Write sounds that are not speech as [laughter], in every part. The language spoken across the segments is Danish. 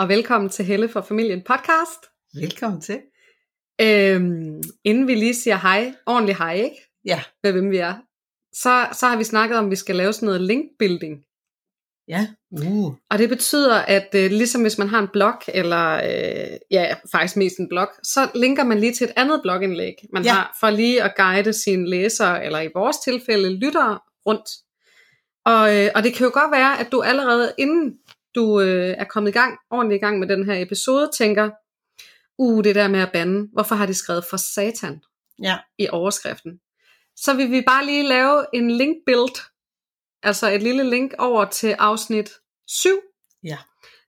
og velkommen til Helle for Familien podcast. Velkommen til. Øhm, inden vi lige siger hej, ordentligt hej, ikke? Ja. Med hvem vi er. Så, så har vi snakket om, at vi skal lave sådan noget linkbuilding. Ja. Uh. Og det betyder, at øh, ligesom hvis man har en blog, eller øh, ja, faktisk mest en blog, så linker man lige til et andet blogindlæg, man Ja. har, for lige at guide sine læsere, eller i vores tilfælde lyttere rundt. Og, øh, og det kan jo godt være, at du allerede inden du øh, er kommet i gang, ordentligt i gang med den her episode, tænker, uh, det der med at bande, hvorfor har de skrevet for satan Ja. i overskriften? Så vil vi bare lige lave en link build, altså et lille link over til afsnit 7, Ja.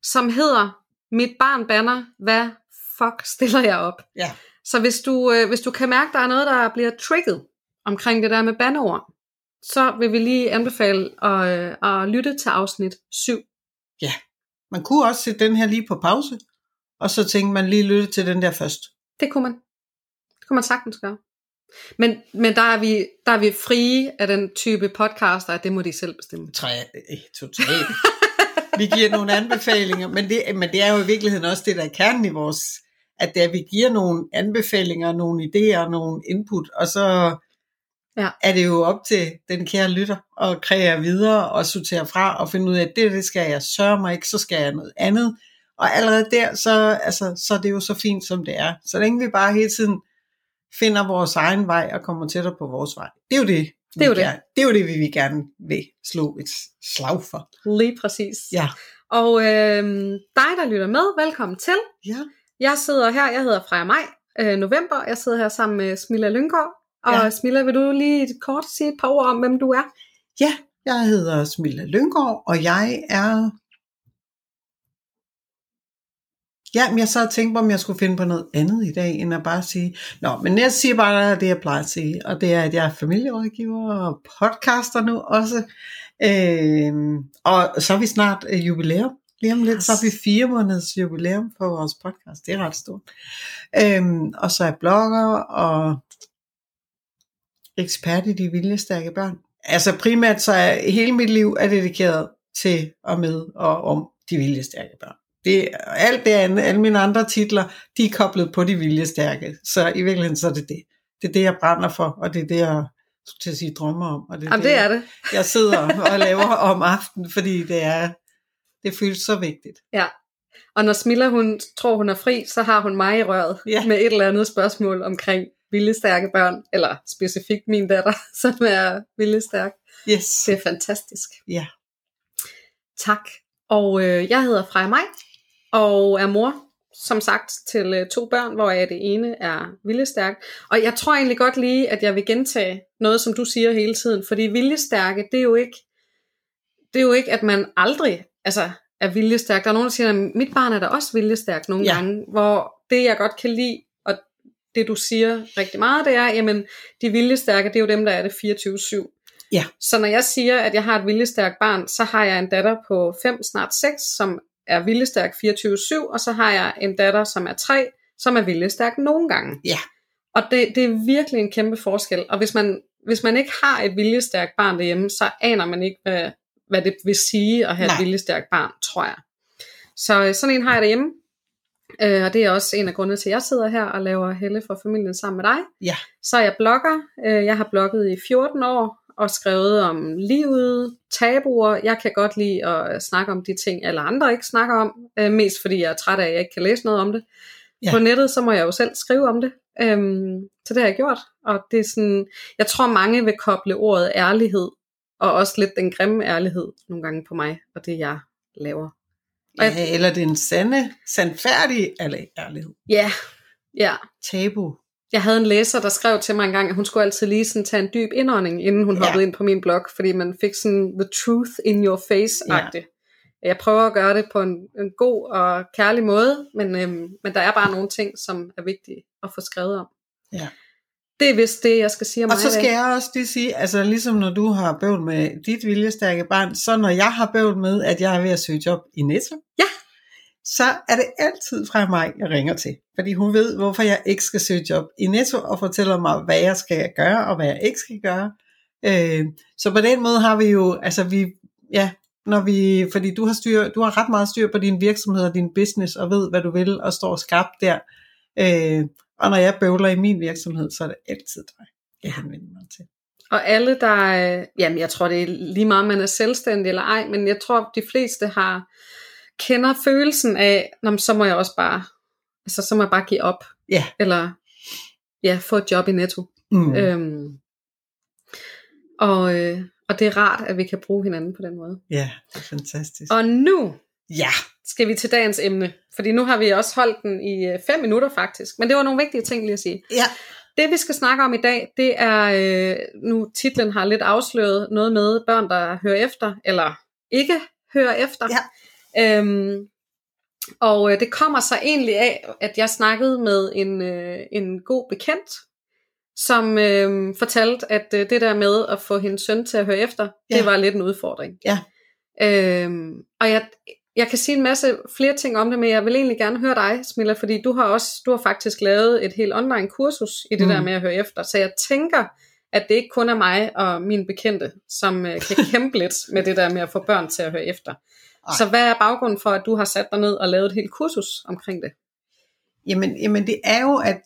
som hedder Mit barn banner, hvad fuck stiller jeg op? Ja. Så hvis du, øh, hvis du kan mærke, der er noget, der bliver trigget omkring det der med bandeord, så vil vi lige anbefale at, øh, at lytte til afsnit 7. Man kunne også sætte den her lige på pause, og så tænke man lige lytte til den der først. Det kunne man. Det kunne man sagtens gøre. Men, men der, er vi, der er vi frie af den type podcaster, at det må de selv bestemme. Tre, eh, totalt. [laughs] vi giver nogle anbefalinger, men det, men det er jo i virkeligheden også det, der er kernen i vores, at det er, at vi giver nogle anbefalinger, nogle idéer, nogle input, og så Ja. er det jo op til den kære lytter at kreere videre og sortere fra og finde ud af, at det, det skal jeg sørge mig ikke, så skal jeg noget andet. Og allerede der, så, altså, så er det jo så fint, som det er. Så længe vi bare hele tiden finder vores egen vej og kommer tættere på vores vej. Det er jo det, Det er jo det. Gerne, det er jo det, vi, vi gerne vil slå et slag for. Lige præcis. Ja. Og øh, dig, der lytter med, velkommen til. Ja. Jeg sidder her, jeg hedder Freja Maj, øh, november. Jeg sidder her sammen med Smilla Lyngård. Og ja. Smilla, vil du lige kort sige et par ord om, hvem du er? Ja, jeg hedder Smilla Lyngård, og jeg er... Ja, men jeg så tænkte på, om jeg skulle finde på noget andet i dag, end at bare sige... Nå, men jeg siger bare det, jeg plejer at sige, og det er, at jeg er familierådgiver og podcaster nu også. Øhm, og så er vi snart øh, jubilæum. Lige om lidt, Yes. så har vi fire måneders jubilæum for vores podcast. Det er ret stort. Øhm, og så er jeg blogger og ekspert i de viljestærke børn. Altså primært så er hele mit liv er dedikeret til og med og om de viljestærke børn. Det, alt det andet, alle mine andre titler, de er koblet på de viljestærke. Så i virkeligheden så er det det. Det er det, jeg brænder for, og det er det, jeg til at sige drømmer om. Og det er Jamen, det er det. jeg sidder og laver [laughs] om aftenen, fordi det er, det føles så vigtigt. Ja. Og når Smilla hun tror, hun er fri, så har hun mig i røret Ja. med et eller andet spørgsmål omkring viljestærke børn, eller specifikt min datter, [laughs] som er viljestærk. Yes. Det er fantastisk. Ja. Tak. Og øh, jeg hedder Freja Maj, og er mor, som sagt, til øh, to børn, hvor det ene er viljestærk. Og jeg tror egentlig godt lige, at jeg vil gentage noget, som du siger hele tiden, fordi viljestærke, det er jo ikke, det er jo ikke, at man aldrig altså, er viljestærk. Der er nogen, der siger, at mit barn er da også viljestærk nogle Ja. gange, hvor det, jeg godt kan lide, det du siger rigtig meget, det er, jamen, de viljestærke, det er jo dem, der er det 24-7. Ja. Så når jeg siger, at jeg har et viljestærkt barn, så har jeg en datter på 5, snart 6, som er viljestærk 24-7, og så har jeg en datter, som er 3, som er viljestærk nogle gange. Ja. Og det, det er virkelig en kæmpe forskel. Og hvis man, hvis man ikke har et viljestærkt barn derhjemme, så aner man ikke, hvad, hvad det vil sige at have Nej. et viljestærkt barn, tror jeg. Så sådan en har jeg derhjemme. Øh, og det er også en af grundene til, at jeg sidder her og laver Helle for familien sammen med dig. Ja. Så er jeg blogger. Øh, jeg har blogget i 14 år og skrevet om livet, tabuer. Jeg kan godt lide at snakke om de ting, alle andre ikke snakker om. Øh, mest fordi jeg er træt af, at jeg ikke kan læse noget om det. Ja. På nettet, så må jeg jo selv skrive om det. Øhm, så det har jeg gjort. Og det er sådan, jeg tror mange vil koble ordet ærlighed, og også lidt den grimme ærlighed nogle gange på mig, og det jeg laver. Og jeg- Ja, eller den sande, sandfærdige ærlig- ærlighed. Ja, ja. Tabu. Jeg havde en læser, der skrev til mig en gang, at hun skulle altid lige sådan tage en dyb indånding, inden hun Ja. hoppede ind på min blog, fordi man fik sådan the truth in your face-agtigt. Jeg prøver at gøre det på en, en god og kærlig måde, men, øhm, men der er bare nogle ting, som er vigtige at få skrevet om. Ja. Det er vist det, jeg skal sige om Og mig så skal jeg også lige sige, altså ligesom når du har bøvl med dit viljestærke barn, så når jeg har bøvl med, at jeg er ved at søge job i Netto, Ja. så er det altid fra mig, jeg ringer til. Fordi hun ved, hvorfor jeg ikke skal søge job i Netto, og fortæller mig, hvad jeg skal gøre, og hvad jeg ikke skal gøre. Øh, så på den måde har vi jo, altså vi, ja, når vi, fordi du har, styr, du har ret meget styr på din virksomhed og din business, og ved, hvad du vil, og står skarpt der. Øh, og når jeg bøvler i min virksomhed, så er det altid dig, jeg henvender mig til. Og alle, der, øh, jamen jeg tror, det er lige meget, man er selvstændig eller ej, men jeg tror, de fleste har, kender følelsen af, Nå, så må jeg også bare, altså så må jeg bare give op. Ja. Eller, ja, få et job i Netto. Mm. Øhm, og, øh, og det er rart, at vi kan bruge hinanden på den måde. Ja, det er fantastisk. Og nu Ja, skal vi til dagens emne, fordi nu har vi også holdt den i øh, fem minutter faktisk, men det var nogle vigtige ting lige at sige. ja, Det vi skal snakke om i dag, det er, øh, nu titlen har lidt afsløret noget med børn, der hører efter, eller ikke hører efter. Ja. Øhm, og øh, det kommer sig egentlig af, at jeg snakkede med en, øh, en god bekendt, som øh, fortalte, at øh, det der med at få hendes søn til at høre efter. Ja. det var lidt en udfordring. Ja. Øhm, og jeg, jeg kan sige en masse flere ting om det, men jeg vil egentlig gerne høre dig, Smilla, fordi du har også du har faktisk lavet et helt online kursus i det mm. Der med at høre efter. Så jeg tænker, at det ikke kun er mig og mine bekendte, som øh, kan [laughs] kæmpe lidt med det der med at få børn til at høre efter. Ej. Så hvad er baggrunden for, at du har sat dig ned og lavet et helt kursus omkring det? Jamen, jamen det er jo, at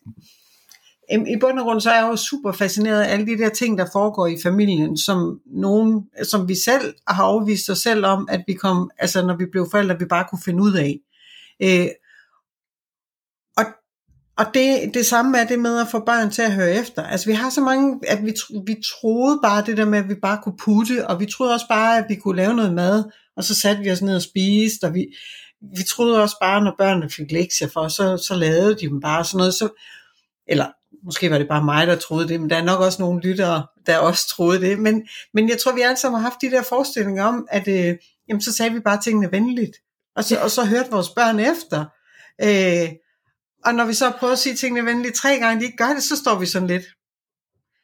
Øhm, i bund og grund, så er jeg jo super fascineret af alle de der ting, der foregår i familien, som nogen, som vi selv har overvist os selv om, at vi kom, altså når vi blev forældre, vi bare kunne finde ud af. Øh, og og det, det samme er det med at få børn til at høre efter. Altså vi har så mange, at vi, vi troede bare det der med, at vi bare kunne putte, og vi troede også bare, at vi kunne lave noget mad, og så satte vi os ned og spiste, og vi, vi troede også bare, når børnene fik lektier for, så, så lavede de dem bare sådan noget. Så, eller måske var det bare mig, der troede det, men der er nok også nogle lyttere, der også troede det. Men, men jeg tror, vi alle sammen har haft de der forestillinger om, at øh, jamen, så sagde vi bare tingene venligt. Og så, og så hørte vores børn efter. Øh, og når vi så prøver at sige tingene venligt tre gange, de ikke gør det, så står vi sådan lidt.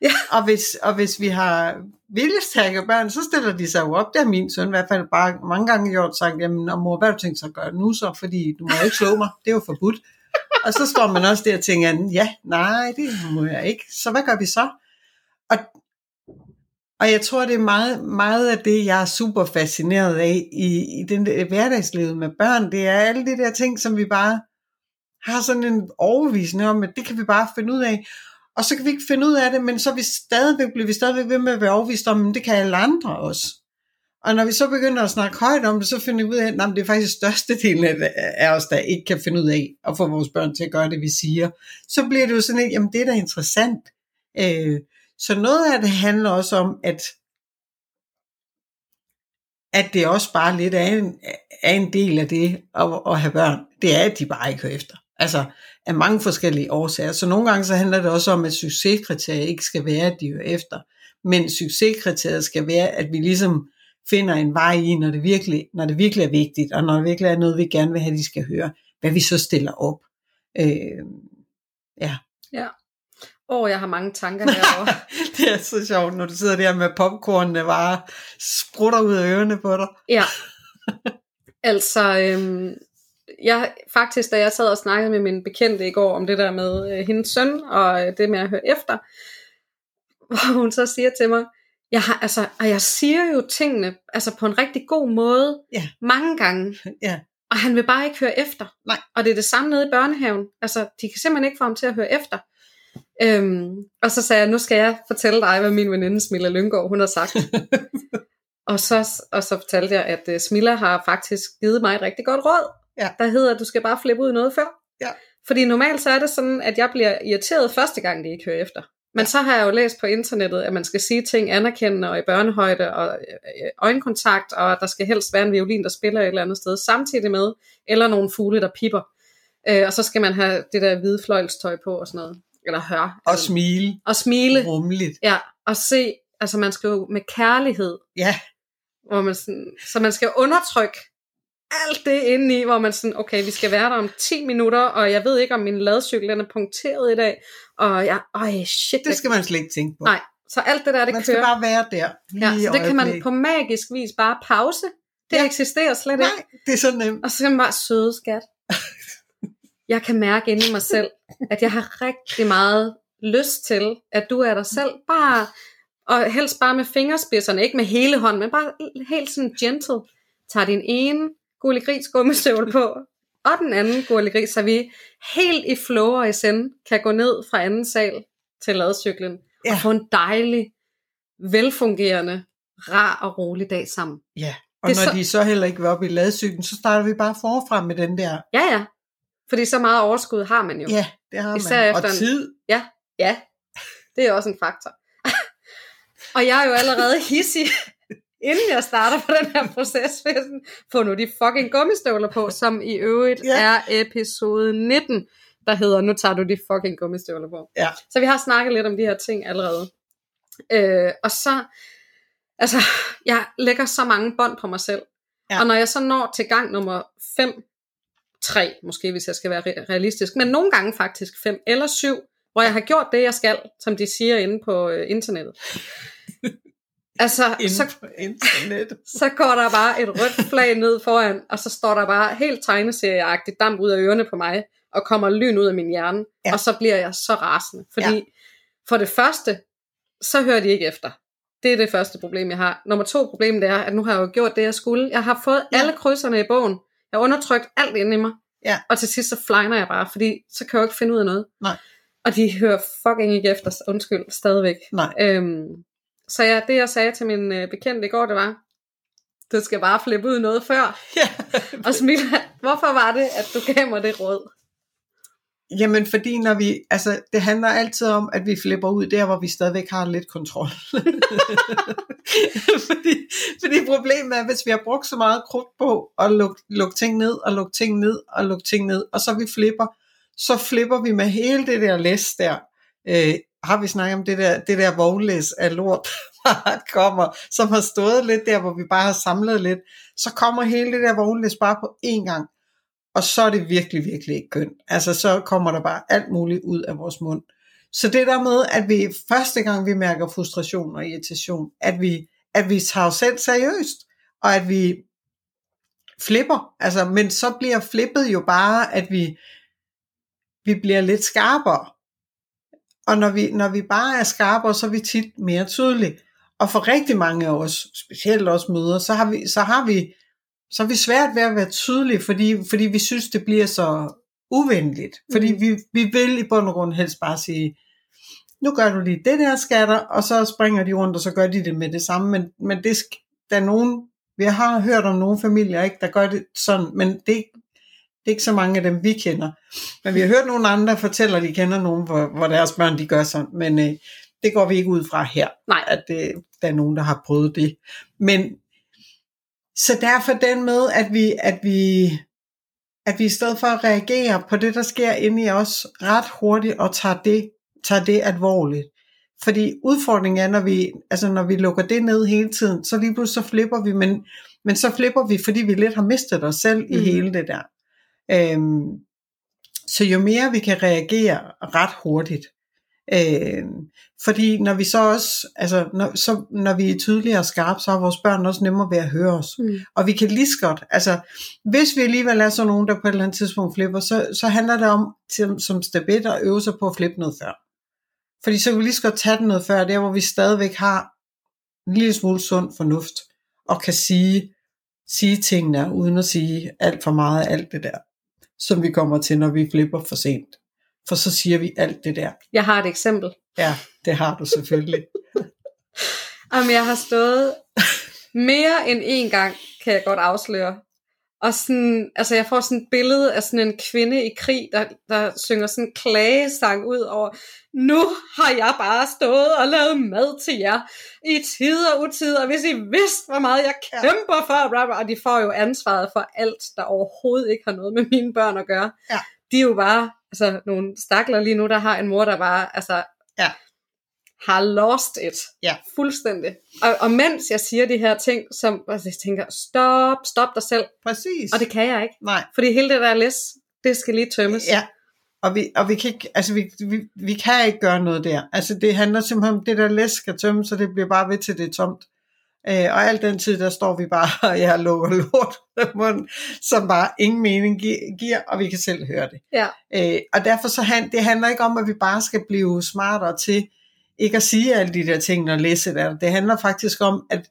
Ja. Og, hvis, og hvis vi har viljestærke børn, så stiller de sig jo op. Det har min søn i hvert fald bare mange gange gjort sagt, jamen og mor, hvad har du tænkt sig at gøre nu så? Fordi du må ikke slå mig, det er jo forbudt. Og så står man også der og tænker, ja, nej, det må jeg ikke. Så hvad gør vi så? Og, og jeg tror, det er meget, meget af det, jeg er super fascineret af i, i den der hverdagslivet med børn. Det er alle de der ting, som vi bare har sådan en overvisning om, at det kan vi bare finde ud af. Og så kan vi ikke finde ud af det, men så er vi stadigvæk, bliver vi stadigvæk ved med at være overvist om, at det kan alle andre også. Og når vi så begynder at snakke højt om det, så finder vi ud af, at nej, det er faktisk størstedelen af, os, der ikke kan finde ud af at få vores børn til at gøre det, vi siger. Så bliver det jo sådan et, jamen det er da interessant. Øh, så noget af det handler også om, at at det også bare lidt er en, er en del af det at, at have børn. Det er, at de bare ikke hører efter. Altså af mange forskellige årsager. Så nogle gange så handler det også om, at succeskriteriet ikke skal være, at de hører efter. Men succeskriteriet skal være, at vi ligesom finder en vej i, når det virkelig, når det virkelig er vigtigt, og når det virkelig er noget, vi gerne vil have, de skal høre, hvad vi så stiller op. Øh, ja. Ja. Åh, jeg har mange tanker herovre. [laughs] det er så sjovt, når du sidder der med popcornene bare sprutter ud af ørerne på dig. Ja. Altså, øhm, jeg, faktisk da jeg sad og snakkede med min bekendte i går om det der med øh, hendes søn, og øh, det med at høre efter, [laughs] hvor hun så siger til mig, jeg har, altså, og jeg siger jo tingene altså på en rigtig god måde, Ja. mange gange, [laughs] Ja. og han vil bare ikke høre efter. Nej. Og det er det samme nede i børnehaven. Altså, de kan simpelthen ikke få ham til at høre efter. Øhm, og så sagde jeg, nu skal jeg fortælle dig, hvad min veninde Smilla Lyngård, hun har sagt. [laughs] og, så, og så fortalte jeg, at uh, Smilla har faktisk givet mig et rigtig godt råd, Ja. der hedder, at du skal bare flippe ud noget før. Ja. Fordi normalt så er det sådan, at jeg bliver irriteret første gang, de ikke hører efter. Men så har jeg jo læst på internettet, at man skal sige ting anerkendende og i børnehøjde og øh, øjenkontakt, og der skal helst være en violin, der spiller et eller andet sted samtidig med, eller nogle fugle, der pipper. Øh, og så skal man have det der hvide fløjlstøj på og sådan noget. Eller høre. Og smile. Og smile. Rummeligt. Ja, og se, altså man skal jo med kærlighed, Ja, hvor man sådan, så man skal undertrykke alt det indeni, hvor man sådan, okay, vi skal være der om 10 minutter, og jeg ved ikke, om min ladcykel den er punkteret i dag, og jeg, øj, shit, det skal man slet ikke tænke på. Nej, så alt det der, det man skal kører. bare være der. ja, lige så det kan man på magisk vis bare pause. Det Ja. ja. eksisterer slet ikke. Nej, det er så nemt. Og så kan man bare søde skat. [laughs] Jeg kan mærke inde i mig selv, at jeg har rigtig meget lyst til, at du er dig selv. Bare, og helst bare med fingerspidserne, ikke med hele hånden, men bare helt sådan gentle. tager din ene gule gris gummistøvle på, og den anden gule gris, så vi helt i flow og i send kan gå ned fra anden sal til ladcyklen, ja. Ja. og få en dejlig, velfungerende, rar og rolig dag sammen. Ja, og Det når så... de så heller ikke vil op i ladcyklen, så starter vi bare forfra med den der. Ja, ja. Fordi så meget overskud har man jo. Ja, det har Især man. efter Og en- tid. Ja, det er også en faktor. [laughs] og jeg er jo allerede hissig, inden jeg starter på den her proces. for jeg sådan, Få nu de fucking gummistøvler på, som i øvrigt Ja. er episode 19, der hedder, nu tager du de fucking gummistøvler på. Ja. Så vi har snakket lidt om de her ting allerede. Øh, og så, altså, jeg lægger så mange bånd på mig selv. Ja. Og når jeg så når til gang nummer 5, 3 måske, hvis jeg skal være re- realistisk, men nogle gange faktisk 5 eller 7, hvor jeg har gjort det, jeg skal, som de siger inde på øh, internettet. Altså, Inden så, på internettet. [laughs] så går der bare et rødt flag ned foran, og så står der bare helt tegneserieagtigt damp ud af ørerne på mig, og kommer lyn ud af min hjerne, Ja. og så bliver jeg så rasende. Fordi Ja. for det første, så hører de ikke efter. Det er det første problem, jeg har. Nummer to problem, det er, at nu har jeg jo gjort det, jeg skulle. Jeg har fået ja. alle krydserne i bogen. Jeg har undertrykt alt inde i mig. Ja. Og til sidst så flyner jeg bare, fordi så kan jeg jo ikke finde ud af noget. Nej. Og de hører fucking ikke efter, undskyld, stadigvæk. Nej. Øhm, så ja, det jeg sagde til min øh, bekendte i går, det var, du skal bare flippe ud noget før. [laughs] Ja. Og Smilla, hvorfor var det, at du gav mig det råd? Jamen fordi når vi, altså det handler altid om, at vi flipper ud der, hvor vi stadigvæk har lidt kontrol. [laughs] fordi, fordi problemet er, hvis vi har brugt så meget krudt på at lukke, lukke ting ned, og lukke ting ned, og lukke ting ned, og så vi flipper, så flipper vi med hele det der læs der. Øh, har vi snakket om det der, det der vognlæs af lort, [laughs] der kommer, som har stået lidt der, hvor vi bare har samlet lidt, så kommer hele det der vognlæs bare på én gang. Og så er det virkelig, virkelig ikke kønt. Altså så kommer der bare alt muligt ud af vores mund. Så det der med, at vi første gang vi mærker frustration og irritation, at vi, at vi tager os selv seriøst, og at vi flipper. Altså, men så bliver flippet jo bare, at vi, vi bliver lidt skarpere. Og når vi, når vi bare er skarpere, så er vi tit mere tydelige. Og for rigtig mange af os, specielt os møder, så har vi, så har vi, så er vi svært ved at være tydelige, fordi, fordi vi synes, det bliver så uvenligt. Fordi Mm. vi, vi vil i bund og grund helst bare sige, nu gør du lige det der skatter, og så springer de rundt, og så gør de det med det samme. Men, men det, der er nogen, vi har hørt om nogle familier, ikke, der gør det sådan, men det er, ikke, det er ikke så mange af dem, vi kender. Men vi har hørt nogle andre fortælle, at de kender nogen, hvor, hvor deres børn de gør sådan. Men øh, det går vi ikke ud fra her, Nej. at det, der er nogen, der har prøvet det. Men så derfor den med, at vi, at vi, at vi i stedet for at reagere på det, der sker inde i os, ret hurtigt og tager det, tager det alvorligt. Fordi udfordringen er, når vi, altså når vi lukker det ned hele tiden, så lige pludselig så flipper vi, men, men så flipper vi, fordi vi lidt har mistet os selv i Mhm. hele det der. Øhm, så jo mere vi kan reagere ret hurtigt, øh, fordi når vi så også, altså når, så, når vi er tydeligere og skarpe, så er vores børn også nemmere ved at høre os. Mm. Og vi kan lige så godt, altså hvis vi alligevel er sådan nogen, der på et eller andet tidspunkt flipper, så, så handler det om til, som step 1 at øve sig på at flippe noget før. Fordi så kan vi lige så godt tage den noget før, der hvor vi stadigvæk har en lille smule sund fornuft, og kan sige, sige tingene, uden at sige alt for meget af alt det der, som vi kommer til, når vi flipper for sent. For så siger vi alt det der. Jeg har et eksempel. Ja, det har du selvfølgelig. [laughs] Jamen, jeg har stået mere end en gang, kan jeg godt afsløre. Og sådan, altså jeg får sådan et billede af sådan en kvinde i krig, der, der synger sådan en klagesang ud over, nu har jeg bare stået og lavet mad til jer i tid og utid, og hvis I vidste, hvor meget jeg Ja. kæmper for, bla, bla, og de får jo ansvaret for alt, der overhovedet ikke har noget med mine børn at gøre. Ja. De er jo bare altså, nogle stakler lige nu, der har en mor, der bare altså, Ja. Har lost it. Ja. Fuldstændig. Og, og mens jeg siger de her ting, som altså, jeg tænker, stop, stop dig selv. Præcis. Og det kan jeg ikke. Nej, Fordi hele det der læs, det skal lige tømmes. Ja, og vi, og vi kan ikke, altså vi, vi, vi kan ikke gøre noget der. Altså det handler simpelthen om, det der læs skal tømmes, så det bliver bare ved til det er tomt. Øh, og al den tid, der står vi bare, [laughs] og jeg lukker lort munden, som bare ingen mening gi- giver, og vi kan selv høre det. Ja. Øh, og derfor så han, det handler ikke om, at vi bare skal blive smartere til ikke at sige alle de der ting, når læse der. Det handler faktisk om, at,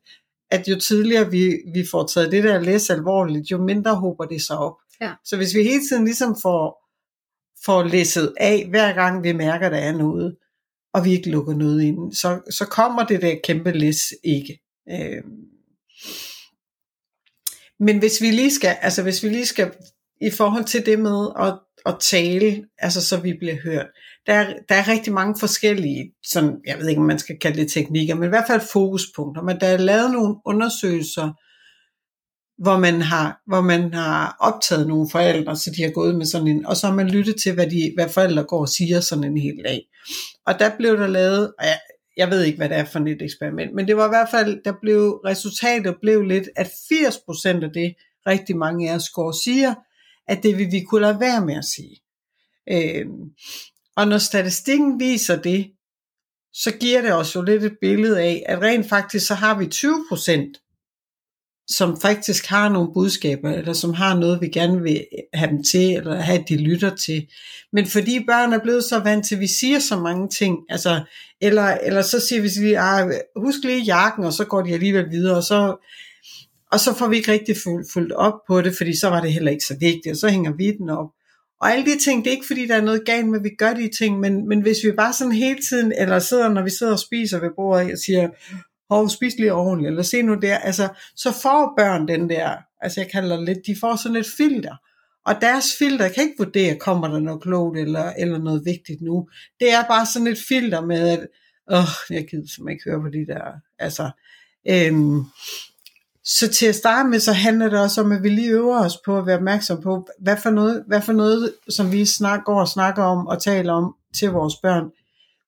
at jo tidligere vi, vi får taget det der læs alvorligt, jo mindre håber det sig op. Ja. Så hvis vi hele tiden ligesom får, får læsset af, hver gang vi mærker, der er noget, og vi ikke lukker noget ind, så, så kommer det der kæmpe læs ikke. Øh. Men hvis vi lige skal, altså hvis vi lige skal i forhold til det med at, at tale, altså så vi bliver hørt, der er, der er rigtig mange forskellige, sådan, jeg ved ikke, om man skal kalde det teknikker, men i hvert fald fokuspunkter. Men der er lavet nogle undersøgelser, hvor man har, hvor man har optaget nogle forældre, så de har gået med sådan en, og så har man lyttet til, hvad, de, hvad forældre går og siger sådan en hel dag. Og der blev der lavet, og jeg, jeg ved ikke, hvad det er for et eksperiment, men det var i hvert fald, der blev, resultatet blev lidt, at 80% af det, rigtig mange af os går og siger, at det vil vi kunne lade være med at sige. Øh, og når statistikken viser det, så giver det os jo lidt et billede af, at rent faktisk så har vi 20 procent, som faktisk har nogle budskaber, eller som har noget, vi gerne vil have dem til, eller have, at de lytter til. Men fordi børn er blevet så vant til, at vi siger så mange ting, altså, eller, eller så siger vi lige, ah, husk lige jakken, og så går de alligevel videre, og så, og så får vi ikke rigtig fuldt op på det, fordi så var det heller ikke så vigtigt, og så hænger vi den op. Og alle de ting, det er ikke fordi, der er noget galt med, at vi gør de ting, men, men hvis vi bare sådan hele tiden, eller sidder, når vi sidder og spiser ved bordet, og siger, hov, spis lige ordentligt, eller se nu der, altså, så får børn den der, altså jeg kalder det lidt, de får sådan et filter. Og deres filter kan ikke vurdere, kommer der noget klogt eller, eller noget vigtigt nu. Det er bare sådan et filter med, at åh, jeg gider simpelthen ikke høre på de der, altså, øhm, så til at starte med, så handler det også om, at vi lige øver os på at være opmærksom på, hvad for noget, hvad for noget som vi snak, går og snakker om og taler om til vores børn,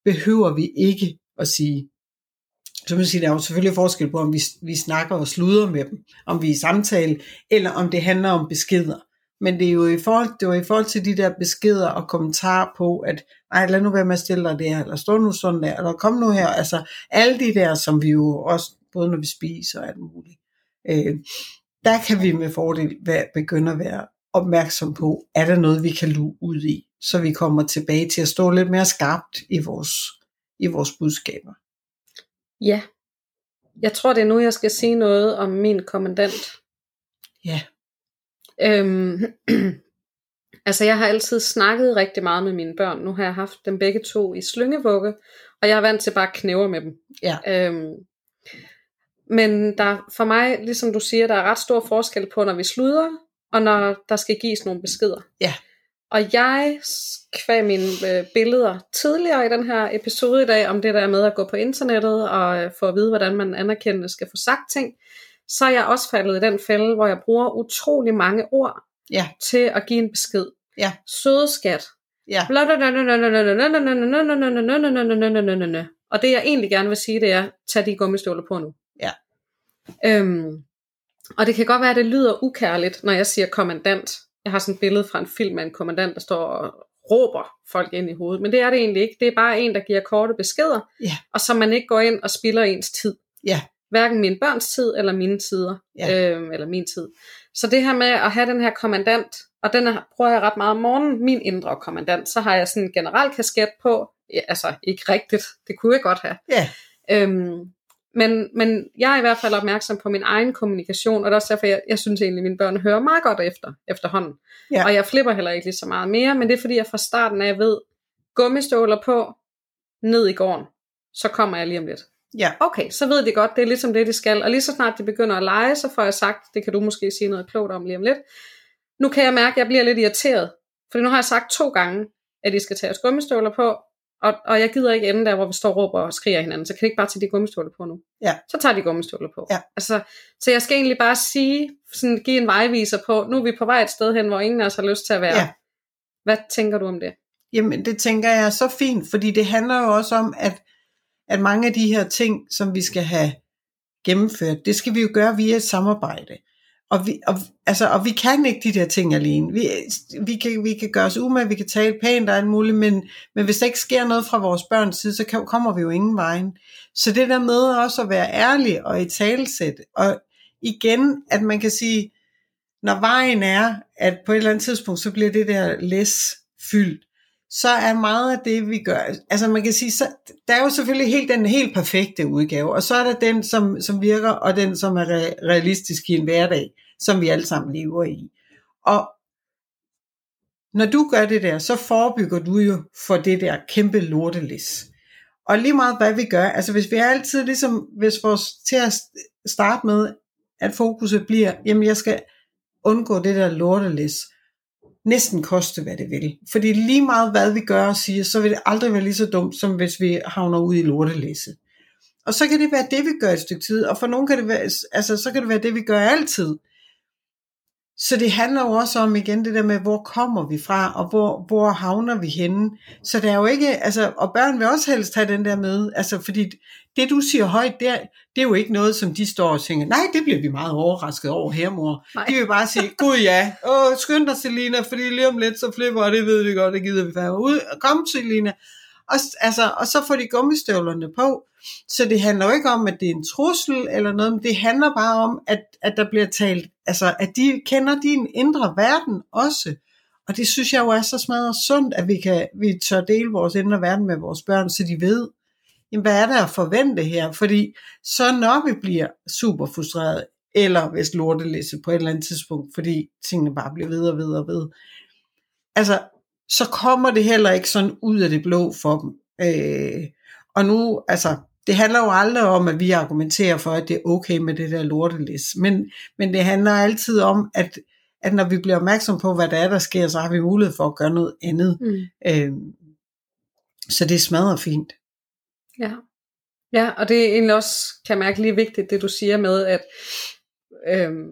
behøver vi ikke at sige. Så man siger, der er jo selvfølgelig forskel på, om vi, vi snakker og sluder med dem, om vi er i samtale, eller om det handler om beskeder. Men det er jo i forhold, det var i forhold til de der beskeder og kommentarer på, at ej, lad nu være med at stille dig der, eller stå nu sådan der, eller kom nu her. Altså alle de der, som vi jo også, både når vi spiser og alt muligt, øh, der kan vi med fordel være, begynde at være opmærksom på, er der noget, vi kan luge ud i, så vi kommer tilbage til at stå lidt mere skarpt i vores, i vores budskaber. Ja. Jeg tror, det er nu, jeg skal sige noget om min kommandant. Ja. Øhm, [clears throat] altså, jeg har altid snakket rigtig meget med mine børn. Nu har jeg haft dem begge to i slyngevugge, og jeg er vant til bare at knæve med dem. Ja. Øhm, men der, for mig, ligesom du siger, der er ret stor forskel på, når vi sluder, og når der skal gives nogle beskeder. Ja. Og jeg, kvæg mine øh, billeder tidligere i den her episode i dag, om det der med at gå på internettet og øh, få at vide, hvordan man anerkendende skal få sagt ting, så er jeg også faldet i den fælde, hvor jeg bruger utrolig mange ord Ja. til at give en besked. Ja. Søde skat. Ja. Og det jeg egentlig gerne vil sige, det er, tag de gummistøvler på nu. Ja. Øhm, og det kan godt være, at det lyder ukærligt, når jeg siger kommandant. Jeg har sådan et billede fra en film af en kommandant, der står og råber folk ind i hovedet. Men det er det egentlig ikke. Det er bare en, der giver korte beskeder, Ja. og så man ikke går ind og spilder ens tid. Ja. Hverken min børns tid eller mine tider. Ja. Øhm, eller min tid. Så det her med at have den her kommandant, og den er, bruger jeg ret meget om morgenen, min indre kommandant, så har jeg sådan en general kasket på. Ja, altså ikke rigtigt, det kunne jeg godt have. Ja. Øhm, men, men jeg er i hvert fald opmærksom på min egen kommunikation, og det er også derfor, jeg, jeg synes egentlig, at mine børn hører meget godt efter, efterhånden. Ja. Og jeg flipper heller ikke lige så meget mere, men det er fordi, jeg fra starten af ved, gummistøvler på, ned i gården, så kommer jeg lige om lidt. Ja. Okay, så ved de godt, det er ligesom det, de skal. Og lige så snart de begynder at lege, så får jeg sagt, det kan du måske sige noget klogt om lige om lidt. Nu kan jeg mærke, at jeg bliver lidt irriteret. For nu har jeg sagt to gange, at de skal tage os gummistøvler på, og, og jeg gider ikke ende der, hvor vi står og råber og skriger hinanden, så kan de ikke bare tage de gummistøvler på nu. Ja. Så tager de gummistøvler på. Ja. Altså, så jeg skal egentlig bare sige, sådan give en vejviser på, nu er vi på vej et sted hen, hvor ingen af os har lyst til at være. Ja. Hvad tænker du om det? Jamen, det tænker jeg er så fint, fordi det handler jo også om, at, at mange af de her ting, som vi skal have gennemført, det skal vi jo gøre via et samarbejde. Og vi, og, altså, og vi kan ikke de der ting alene. Vi, vi, kan, vi kan gøre os umage, vi kan tale pænt og alt muligt, men, men hvis der ikke sker noget fra vores børns side, så kan, kommer vi jo ingen vejen. Så det der med også at være ærlig og i talesæt, og igen, at man kan sige, når vejen er, at på et eller andet tidspunkt, så bliver det der læs fyldt, så er meget af det, vi gør, altså man kan sige, så, der er jo selvfølgelig helt den helt perfekte udgave, og så er der den, som, som virker, og den, som er re- realistisk i en hverdag, som vi alle sammen lever i. Og når du gør det der, så forebygger du jo for det der kæmpe lortelis. Og lige meget hvad vi gør, altså hvis vi er altid ligesom, hvis vores til at starte med, at fokuset bliver, jamen jeg skal undgå det der lortelis, næsten koste hvad det vil. Fordi lige meget hvad vi gør og siger, så vil det aldrig være lige så dumt, som hvis vi havner ud i lortelæsset. Og så kan det være det, vi gør et stykke tid, og for nogen kan det være, altså, så kan det være det, vi gør altid. Så det handler jo også om igen det der med, hvor kommer vi fra, og hvor, hvor havner vi henne. Så det er jo ikke, altså, og børn vil også helst have den der med, altså fordi det du siger højt der, det er jo ikke noget, som de står og tænker, nej, det bliver vi meget overrasket over her, mor. Nej. De vil bare sige, gud ja, åh, skynd dig, Selina, fordi lige om lidt, så flipper, og det ved vi godt, det gider vi færre ud. Kom, Selina. Og, altså, og så får de gummistøvlerne på. Så det handler jo ikke om, at det er en trussel eller noget, men det handler bare om, at, at der bliver talt, altså at de kender din indre verden også. Og det synes jeg jo er så smadret sundt, at vi, kan, vi tør dele vores indre verden med vores børn, så de ved, jamen, hvad er der at forvente her? Fordi så når vi bliver super frustreret, eller hvis lortelæse på et eller andet tidspunkt, fordi tingene bare bliver ved og ved og ved, altså, så kommer det heller ikke sådan ud af det blå for dem. Øh, og nu, altså, det handler jo aldrig om, at vi argumenterer for, at det er okay med det der lortelæs. Men, men det handler altid om, at, at når vi bliver opmærksom på, hvad der er, der sker, så har vi mulighed for at gøre noget andet. Mm. Øh, så det smadrer fint. Ja. ja, og det er egentlig også, kan jeg mærke, lige vigtigt, det du siger med, at øhm,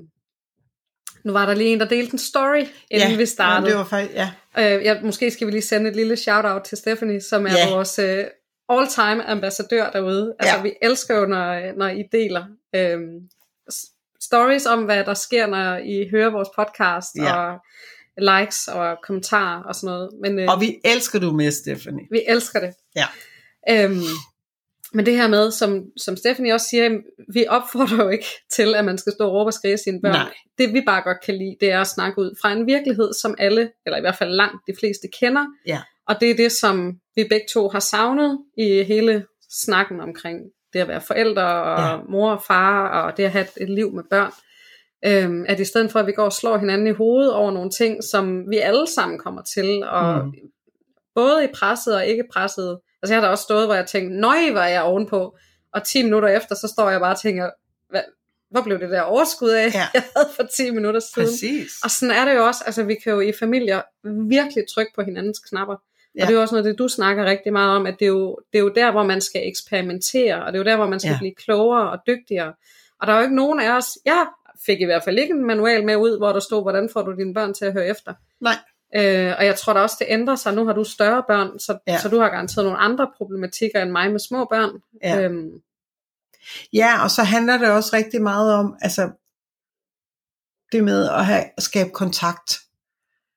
nu var der lige en, der delte en story, inden ja, vi startede. Ja, det var faktisk, ja. Øh, ja. Måske skal vi lige sende et lille shout-out til Stephanie, som er ja. vores øh, all-time ambassadør derude. Altså, ja. vi elsker jo, når, når I deler øhm, stories om, hvad der sker, når I hører vores podcast, ja. og likes og kommentarer og sådan noget. Men, øh, og vi elsker du med, Stephanie. Vi elsker det. Ja. Øhm, men det her med, som, som Stephanie også siger, vi opfordrer jo ikke til, at man skal stå og råbe og skrige sine børn. Nej. Det vi bare godt kan lide, det er at snakke ud fra en virkelighed, som alle, eller i hvert fald langt de fleste kender. Ja. Og det er det, som vi begge to har savnet i hele snakken omkring det at være forældre og ja. mor og far, og det at have et, liv med børn. Øhm, at i stedet for, at vi går og slår hinanden i hovedet over nogle ting, som vi alle sammen kommer til, og mm. både i presset og ikke presset, Altså jeg har da også stået, hvor jeg tænkte, nøj, var jeg ovenpå. Og 10 minutter efter, så står jeg bare og tænker, hvad, hvor blev det der overskud af, ja. [laughs] jeg havde for 10 minutter siden. Præcis. Og sådan er det jo også, altså vi kan jo i familier virkelig trykke på hinandens knapper. Ja. Og det er jo også noget, det du snakker rigtig meget om, at det er, jo, det er jo der, hvor man skal eksperimentere, og det er jo der, hvor man skal ja. blive klogere og dygtigere. Og der er jo ikke nogen af os, jeg fik i hvert fald ikke en manual med ud, hvor der stod, hvordan får du dine børn til at høre efter. Nej. Øh, og jeg tror da også, det ændrer sig. Nu har du større børn, så, ja. så du har garanteret nogle andre problematikker end mig med små børn. Ja. Øhm. ja, og så handler det også rigtig meget om, altså det med at have, skabe kontakt.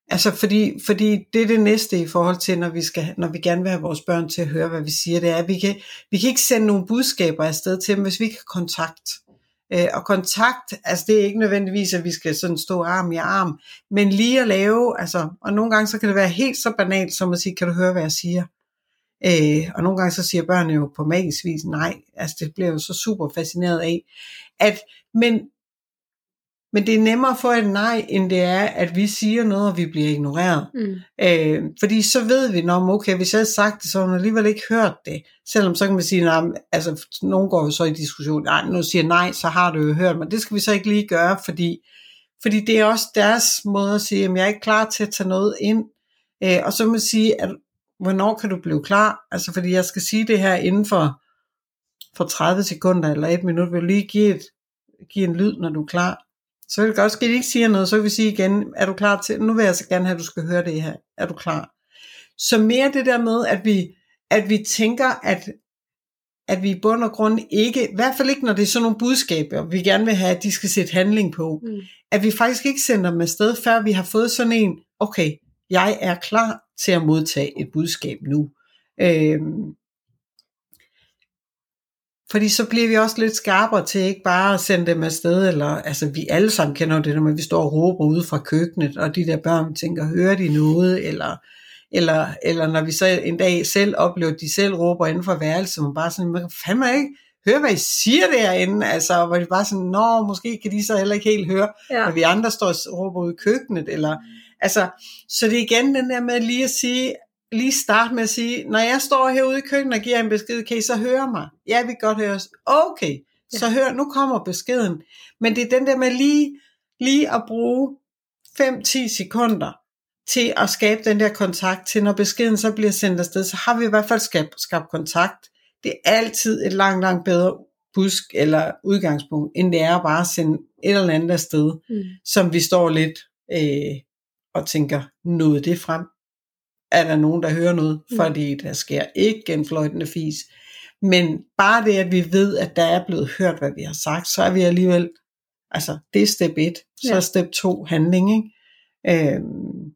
Altså fordi, fordi det er det næste i forhold til, når vi, skal, når vi gerne vil have vores børn til at høre, hvad vi siger, det er, at vi kan, vi kan ikke sende nogle budskaber afsted til dem, hvis vi ikke har kontakt. Øh, og kontakt, altså det er ikke nødvendigvis, at vi skal sådan stå arm i arm, men lige at lave, altså, og nogle gange så kan det være helt så banalt, som at sige, kan du høre, hvad jeg siger? Øh, og nogle gange så siger børnene jo på magisk vis nej, altså det bliver jo så super fascineret af, at, men men det er nemmere at få et nej, end det er, at vi siger noget, og vi bliver ignoreret. Mm. Øh, fordi så ved vi, når okay, hvis jeg havde sagt det, så har hun alligevel ikke hørt det. Selvom så kan man sige, nej, altså nogen går jo så i diskussion, nej, nu siger nej, så har du jo hørt, men det skal vi så ikke lige gøre, fordi, fordi det er også deres måde at sige, at jeg er ikke klar til at tage noget ind. Øh, og så må man sige, at hvornår kan du blive klar? Altså fordi jeg skal sige det her inden for, for 30 sekunder eller et minut, vil lige give, et, give en lyd, når du er klar. Så vil det godt ske, at de ikke siger noget, så vil vi sige igen, er du klar til, nu vil jeg så gerne have, at du skal høre det her, er du klar? Så mere det der med, at vi, at vi tænker, at, at vi i bund og grund ikke, i hvert fald ikke når det er sådan nogle budskaber, vi gerne vil have, at de skal sætte handling på, mm. at vi faktisk ikke sender dem afsted, før vi har fået sådan en, okay, jeg er klar til at modtage et budskab nu. Øhm, fordi så bliver vi også lidt skarpere til ikke bare at sende dem afsted, eller altså vi alle sammen kender det, når vi står og råber ude fra køkkenet, og de der børn tænker, hører de noget, eller, eller, eller når vi så en dag selv oplever, at de selv råber inden for værelset, man bare sådan, man kan fandme ikke høre, hvad I siger derinde, altså, hvor de bare sådan, nå, måske kan de så heller ikke helt høre, ja. når vi andre står og råber ud i køkkenet, eller, altså, så det er igen den der med lige at sige, lige starte med at sige, når jeg står herude i køkkenet og giver en besked, kan I så høre mig? Ja, vi kan godt høre os. Okay, så hør, nu kommer beskeden. Men det er den der med lige, lige at bruge 5-10 sekunder til at skabe den der kontakt til, når beskeden så bliver sendt afsted, så har vi i hvert fald skabt, skabt kontakt. Det er altid et langt, langt bedre busk eller udgangspunkt, end det er bare at sende et eller andet afsted, mm. som vi står lidt øh, og tænker, nåede det frem? Er der nogen, der hører noget? Mm. Fordi der sker ikke en fløjtende fis. Men bare det, at vi ved, at der er blevet hørt, hvad vi har sagt, så er vi alligevel, altså det er step 1, så ja. er step 2 handling, ikke? Øhm,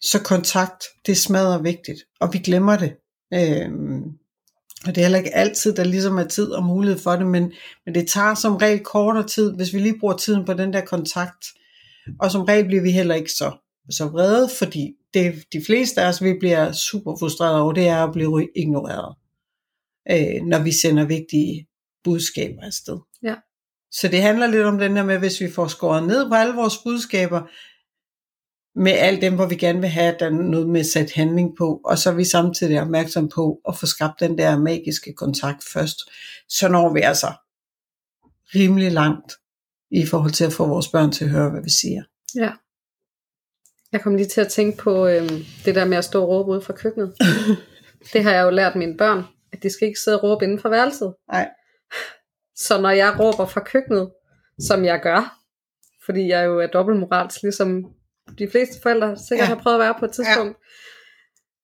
så kontakt, det smadrer vigtigt, og vi glemmer det. Øhm, og det er heller ikke altid, der ligesom er tid og mulighed for det, men, men det tager som regel kortere tid, hvis vi lige bruger tiden på den der kontakt. Og som regel bliver vi heller ikke så, så vrede, fordi det, de fleste af os, vi bliver super frustrerede over, det er at blive ignoreret, øh, når vi sender vigtige budskaber afsted. Ja. Så det handler lidt om den der med, hvis vi får skåret ned på alle vores budskaber, med alt dem, hvor vi gerne vil have, at der er noget med at sætte handling på, og så er vi samtidig opmærksom på at få skabt den der magiske kontakt først, så når vi altså rimelig langt i forhold til at få vores børn til at høre, hvad vi siger. Ja. Jeg kom lige til at tænke på øhm, det der med at stå og råbe ud fra køkkenet. [laughs] det har jeg jo lært mine børn, at de skal ikke sidde og råbe inden for værelset. Nej. Så når jeg råber fra køkkenet, som jeg gør, fordi jeg jo er dobbeltmoralsk, ligesom de fleste forældre sikkert ja. har prøvet at være på et tidspunkt, ja.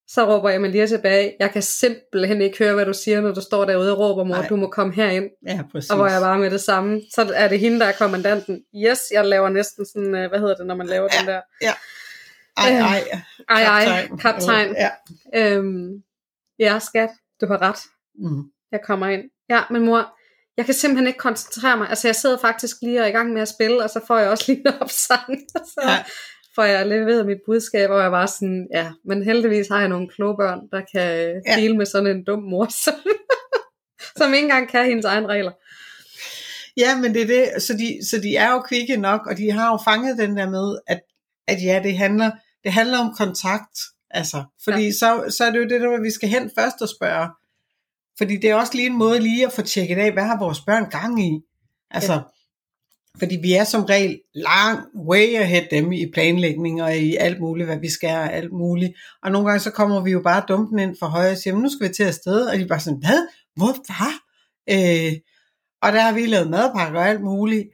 så råber jeg mig lige tilbage, jeg kan simpelthen ikke høre, hvad du siger, når du står derude og råber, mor, Ej. du må komme herind. Ja, præcis. Og hvor jeg bare med det samme, så er det hende, der er kommandanten. Yes, jeg laver næsten sådan, øh, hvad hedder det, når man laver ja. den der. Ja. Ej, ej. Ej, ej, kaptajn. Ja. Øhm, ja, skat, du har ret. Mm. Jeg kommer ind. Ja, men mor, jeg kan simpelthen ikke koncentrere mig. Altså, jeg sidder faktisk lige og er i gang med at spille, og så får jeg også lige [laughs] en opsang. så, ja får jeg leveret mit budskab, og jeg var sådan, ja, men heldigvis har jeg nogle kloge børn, der kan ja. dele med sådan en dum mor, [laughs] som, som ikke engang kan hendes egne regler. Ja, men det er det, så de, så de er jo kvikke nok, og de har jo fanget den der med, at, at ja, det handler, det handler om kontakt, altså, fordi ja. så, så er det jo det der, vi skal hen først og spørge, fordi det er også lige en måde lige at få tjekket af, hvad har vores børn gang i, altså, ja fordi vi er som regel lang way ahead dem i planlægning og i alt muligt, hvad vi skal og alt muligt. Og nogle gange så kommer vi jo bare dumpen ind for højre og siger, nu skal vi til afsted. Og de er bare sådan, hvad? Hvor? Hvad? Øh, og der har vi lavet madpakker og alt muligt.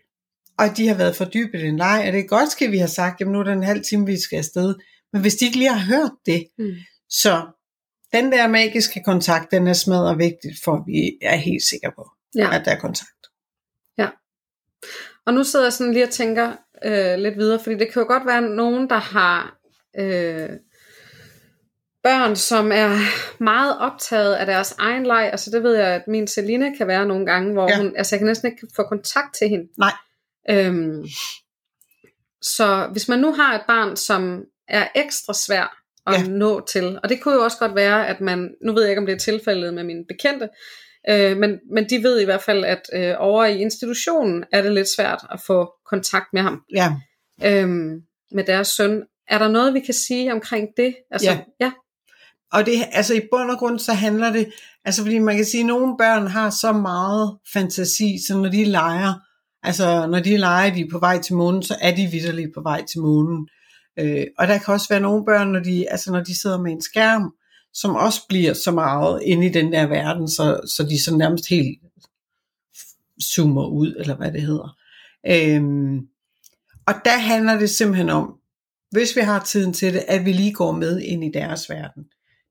Og de har været fordybet en leg, og det er godt, skal vi have sagt, jamen nu er der en halv time, vi skal afsted. Men hvis de ikke lige har hørt det, mm. så den der magiske kontakt, den er smadret vigtigt, for vi er helt sikre på, ja. at der er kontakt. Og nu sidder jeg sådan lige og tænker øh, lidt videre, fordi det kan jo godt være nogen, der har øh, børn, som er meget optaget af deres egen leg. Altså det ved jeg, at min Selina kan være nogle gange, hvor ja. hun, altså jeg kan næsten ikke få kontakt til hende. Nej. Øhm, så hvis man nu har et barn, som er ekstra svær at ja. nå til, og det kunne jo også godt være, at man, nu ved jeg ikke, om det er tilfældet med mine bekendte, Øh, men, men de ved i hvert fald, at øh, over i institutionen er det lidt svært at få kontakt med ham. Ja. Øhm, med deres søn. Er der noget, vi kan sige omkring det? Altså, ja. ja. Og det, altså i bund og grund, så handler det, altså fordi man kan sige, at nogle børn har så meget fantasi, så når de leger, altså når de leger, de er på vej til månen, så er de vidderligt på vej til månen. Øh, og der kan også være nogle børn, når de, altså når de sidder med en skærm, som også bliver så meget inde i den der verden, så, så de så nærmest helt zoomer ud, eller hvad det hedder. Øhm, og der handler det simpelthen om, hvis vi har tiden til det, at vi lige går med ind i deres verden.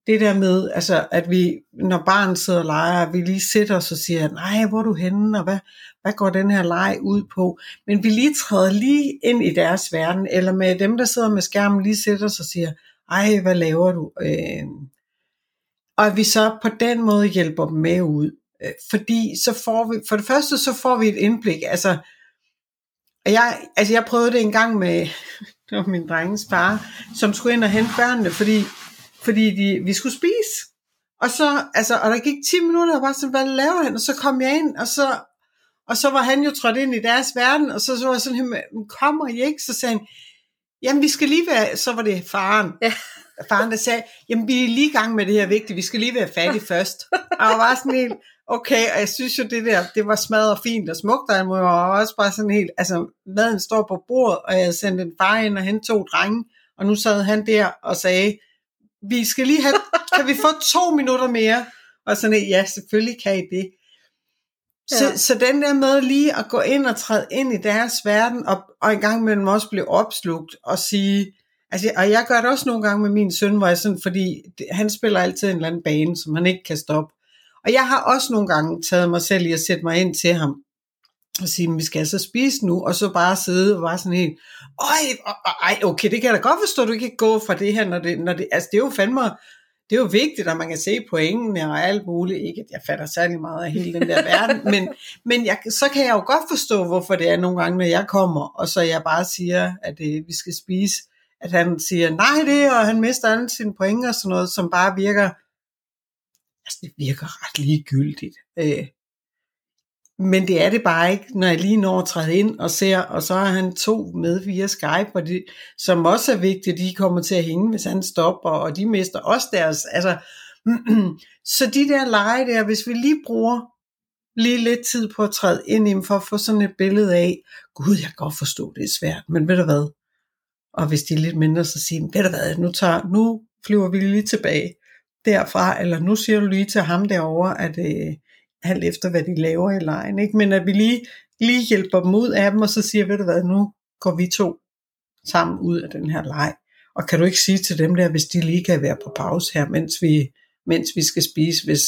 Det der med, altså, at vi, når barnet sidder og leger, vi lige sætter os og siger, nej, hvor er du henne, og hvad, hvad går den her leg ud på? Men vi lige træder lige ind i deres verden, eller med dem, der sidder med skærmen, lige sætter os og siger, ej, hvad laver du? Øh, og at vi så på den måde hjælper dem med ud. Øh, fordi så får vi, for det første så får vi et indblik, altså, jeg, altså jeg prøvede det en gang med, [laughs] det var min drengens far, som skulle ind og hente børnene, fordi, fordi de, vi skulle spise. Og så, altså, og der gik 10 minutter, og jeg var sådan, hvad laver han? Og så kom jeg ind, og så, og så var han jo trådt ind i deres verden, og så, så var jeg sådan, kommer I ikke? Så sagde han, jamen vi skal lige være, så var det faren. Ja. Faren, der sagde, jamen vi er lige i gang med det her vigtige, vi skal lige være færdige [laughs] først. Og jeg var sådan helt, okay, og jeg synes jo, det der, det var smadret fint og smukt, og jeg var også bare sådan helt, altså maden står på bordet, og jeg sendte en far ind og hente to drenge, og nu sad han der og sagde, vi skal lige have, [laughs] kan vi få to minutter mere? Og sådan, ja, selvfølgelig kan I det. Så, ja. så den der med lige at gå ind og træde ind i deres verden, og, og en gang imellem også blive opslugt og sige, altså, og jeg gør det også nogle gange med min søn, hvor jeg sådan, fordi han spiller altid en eller anden bane, som han ikke kan stoppe. Og jeg har også nogle gange taget mig selv i at sætte mig ind til ham, og sige, vi skal altså spise nu, og så bare sidde og være sådan helt, ej, ej, okay, det kan jeg da godt forstå, du ikke kan gå fra det her, når det, når det, altså det er jo fandme, det er jo vigtigt, at man kan se pointene og alt muligt. Ikke at jeg fatter særlig meget af hele den der [laughs] verden, men, men jeg, så kan jeg jo godt forstå, hvorfor det er nogle gange, når jeg kommer, og så jeg bare siger, at øh, vi skal spise, at han siger nej det, og han mister alle sine point og sådan noget, som bare virker, altså det virker ret ligegyldigt. Øh, men det er det bare ikke, når jeg lige når at træde ind og ser, og så har han to med via Skype, og det, som også er vigtigt, de kommer til at hænge, hvis han stopper, og de mister også deres, altså, [clears throat] så de der lege der, hvis vi lige bruger lige lidt tid på at træde ind i for at få sådan et billede af, gud, jeg kan godt forstå, det er svært, men ved du hvad, og hvis de er lidt mindre, så siger ved du hvad, nu, tager, nu flyver vi lige tilbage derfra, eller nu siger du lige til ham derovre, at øh, alt efter hvad de laver i lejen, ikke? men at vi lige, lige hjælper dem ud af dem, og så siger, ved du hvad, nu går vi to sammen ud af den her leg. Og kan du ikke sige til dem der, hvis de lige kan være på pause her, mens vi, mens vi skal spise, hvis,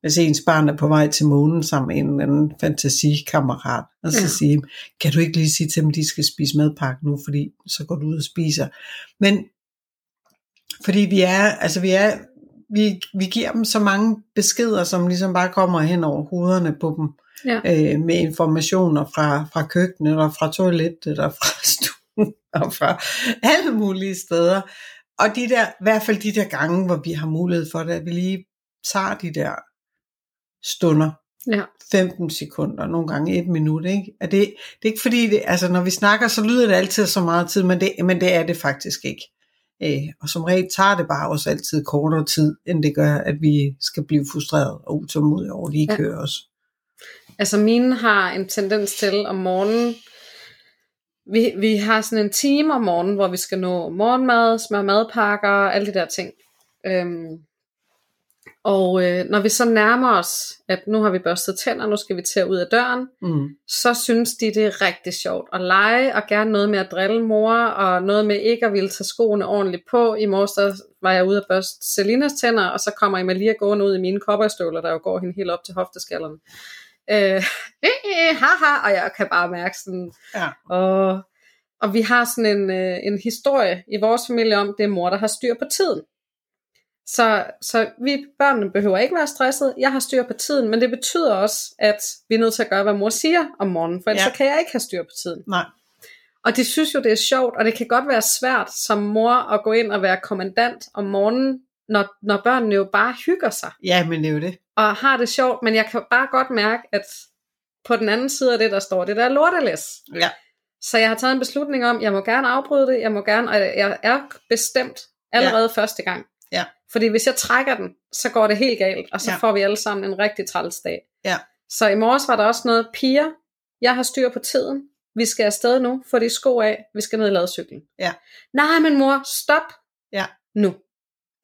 hvis ens barn er på vej til månen sammen med en eller anden fantasikammerat, og så ja. sige, kan du ikke lige sige til dem, de skal spise madpakke nu, fordi så går du ud og spiser. Men fordi vi er, altså vi er, vi, vi giver dem så mange beskeder, som ligesom bare kommer hen over hovederne på dem, ja. øh, med informationer fra, fra køkkenet, og fra toilettet, og fra [laughs] stuen, og fra alle mulige steder. Og de der, i hvert fald de der gange, hvor vi har mulighed for det, at vi lige tager de der stunder, ja. 15 sekunder, nogle gange et minut. Ikke? Er det, det er ikke fordi, det, altså når vi snakker, så lyder det altid så meget tid, men det, men det er det faktisk ikke. Øh, og som regel tager det bare også altid kortere tid, end det gør, at vi skal blive frustreret og utålmodige over, lige ja. kører os. Altså mine har en tendens til om morgenen, vi, vi har sådan en time om morgenen, hvor vi skal nå morgenmad, smøre madpakker, alle de der ting. Øhm, og øh, når vi så nærmer os, at nu har vi børstet tænder, nu skal vi til ud af døren, mm. så synes de, det er rigtig sjovt at lege, og gerne noget med at drille mor, og noget med ikke at ville tage skoene ordentligt på. I morges der var jeg ude at børste Selinas tænder, og så kommer Emilia gående ud i mine kopperstøvler, der jo går hende helt op til hofteskallerne. Øh, [laughs] øh, haha, og jeg kan bare mærke sådan, ja. og, og vi har sådan en, øh, en historie i vores familie om, det er mor, der har styr på tiden. Så, så vi børnene behøver ikke være stresset. Jeg har styr på tiden, men det betyder også, at vi er nødt til at gøre, hvad mor siger om morgenen, for ellers ja. så kan jeg ikke have styr på tiden. Nej. Og de synes jo, det er sjovt, og det kan godt være svært som mor at gå ind og være kommandant om morgenen, når, når børnene jo bare hygger sig. Ja, men det er jo det. Og har det sjovt, men jeg kan bare godt mærke, at på den anden side af det, der står det der lortelæs. Ja. Så jeg har taget en beslutning om, jeg må gerne afbryde det, jeg må gerne, og jeg er bestemt allerede ja. første gang. Ja. Fordi hvis jeg trækker den, så går det helt galt, og så ja. får vi alle sammen en rigtig træls dag. Ja. Så i morges var der også noget, piger, jeg har styr på tiden, vi skal afsted nu, få de sko af, vi skal ned i ladcyklen. Ja. Nej, men mor, stop ja. nu.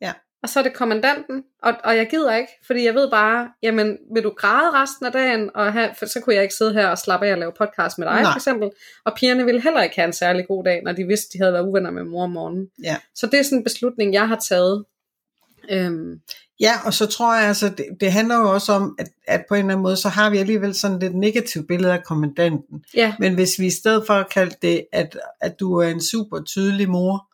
Ja. Og så er det kommandanten, og, og jeg gider ikke, fordi jeg ved bare, jamen, vil du græde resten af dagen, og have, for så kunne jeg ikke sidde her og slappe af og lave podcast med dig, Nej. for eksempel. Og pigerne ville heller ikke have en særlig god dag, når de vidste, de havde været uvenner med mor om morgenen. Ja. Så det er sådan en beslutning, jeg har taget, Øhm. Ja, og så tror jeg altså, det, det handler jo også om, at, at på en eller anden måde, så har vi alligevel sådan lidt negativt billede af kommandanten. Ja. Men hvis vi i stedet for at kalde det, at, at du er en super tydelig mor,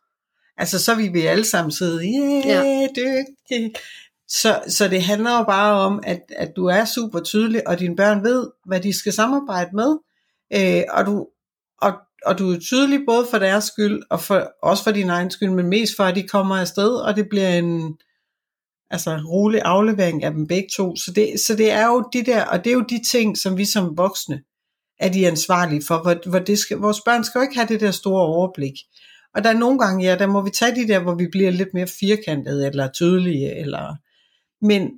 altså så vil vi alle sammen sidde, yeah, ja, dygtig. Så, så det handler jo bare om, at, at du er super tydelig, og dine børn ved, hvad de skal samarbejde med. Øh, og, du, og og du er tydelig både for deres skyld, og for, også for din egen skyld, men mest for, at de kommer afsted, og det bliver en altså, rolig aflevering af dem begge to. Så det, så det er jo de der, og det er jo de ting, som vi som voksne er de ansvarlige for, hvor, hvor det skal, vores børn skal jo ikke have det der store overblik. Og der er nogle gange, ja, der må vi tage de der, hvor vi bliver lidt mere firkantede, eller tydelige, eller... Men,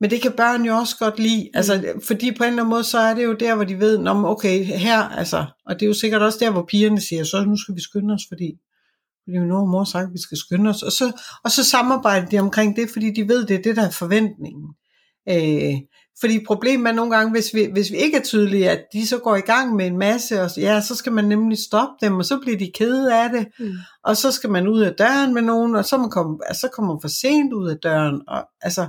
men det kan børn jo også godt lide, altså, fordi på en eller anden måde, så er det jo der, hvor de ved, Nå, okay, her, altså, og det er jo sikkert også der, hvor pigerne siger, så nu skal vi skynde os, fordi, fordi min mor har sagt, at vi skal skynde os, og så, og så samarbejder de omkring det, fordi de ved, det er det, der er forventningen. Øh, fordi problemet er nogle gange, hvis vi, hvis vi ikke er tydelige, at de så går i gang med en masse, og ja, så skal man nemlig stoppe dem, og så bliver de kede af det, mm. og så skal man ud af døren med nogen, og så, man komme, altså, så kommer man for sent ud af døren. Og, altså,